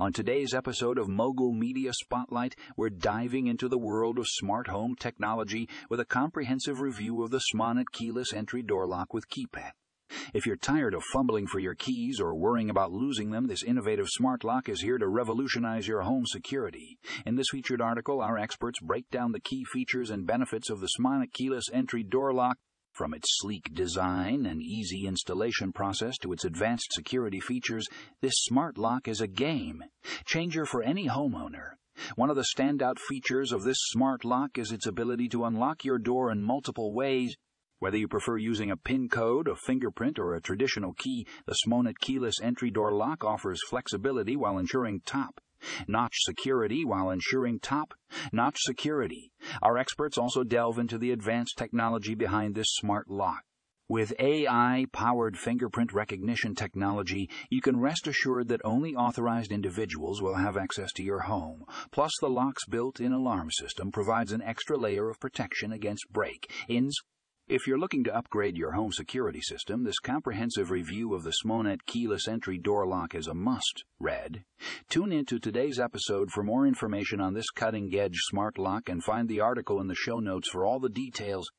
On today's episode of Mogul Media Spotlight, we're diving into the world of smart home technology with a comprehensive review of the Smonet keyless entry door lock with keypad. If you're tired of fumbling for your keys or worrying about losing them, this innovative smart lock is here to revolutionize your home security. In this featured article, our experts break down the key features and benefits of the Smonet keyless entry door lock from its sleek design and easy installation process to its advanced security features, this smart lock is a game changer for any homeowner. One of the standout features of this smart lock is its ability to unlock your door in multiple ways. Whether you prefer using a PIN code, a fingerprint, or a traditional key, the Smonet keyless entry door lock offers flexibility while ensuring top Notch security while ensuring top notch security. Our experts also delve into the advanced technology behind this smart lock. With AI powered fingerprint recognition technology, you can rest assured that only authorized individuals will have access to your home. Plus, the lock's built in alarm system provides an extra layer of protection against break ins, if you're looking to upgrade your home security system, this comprehensive review of the Smonet keyless entry door lock is a must read. Tune in to today's episode for more information on this cutting edge smart lock and find the article in the show notes for all the details.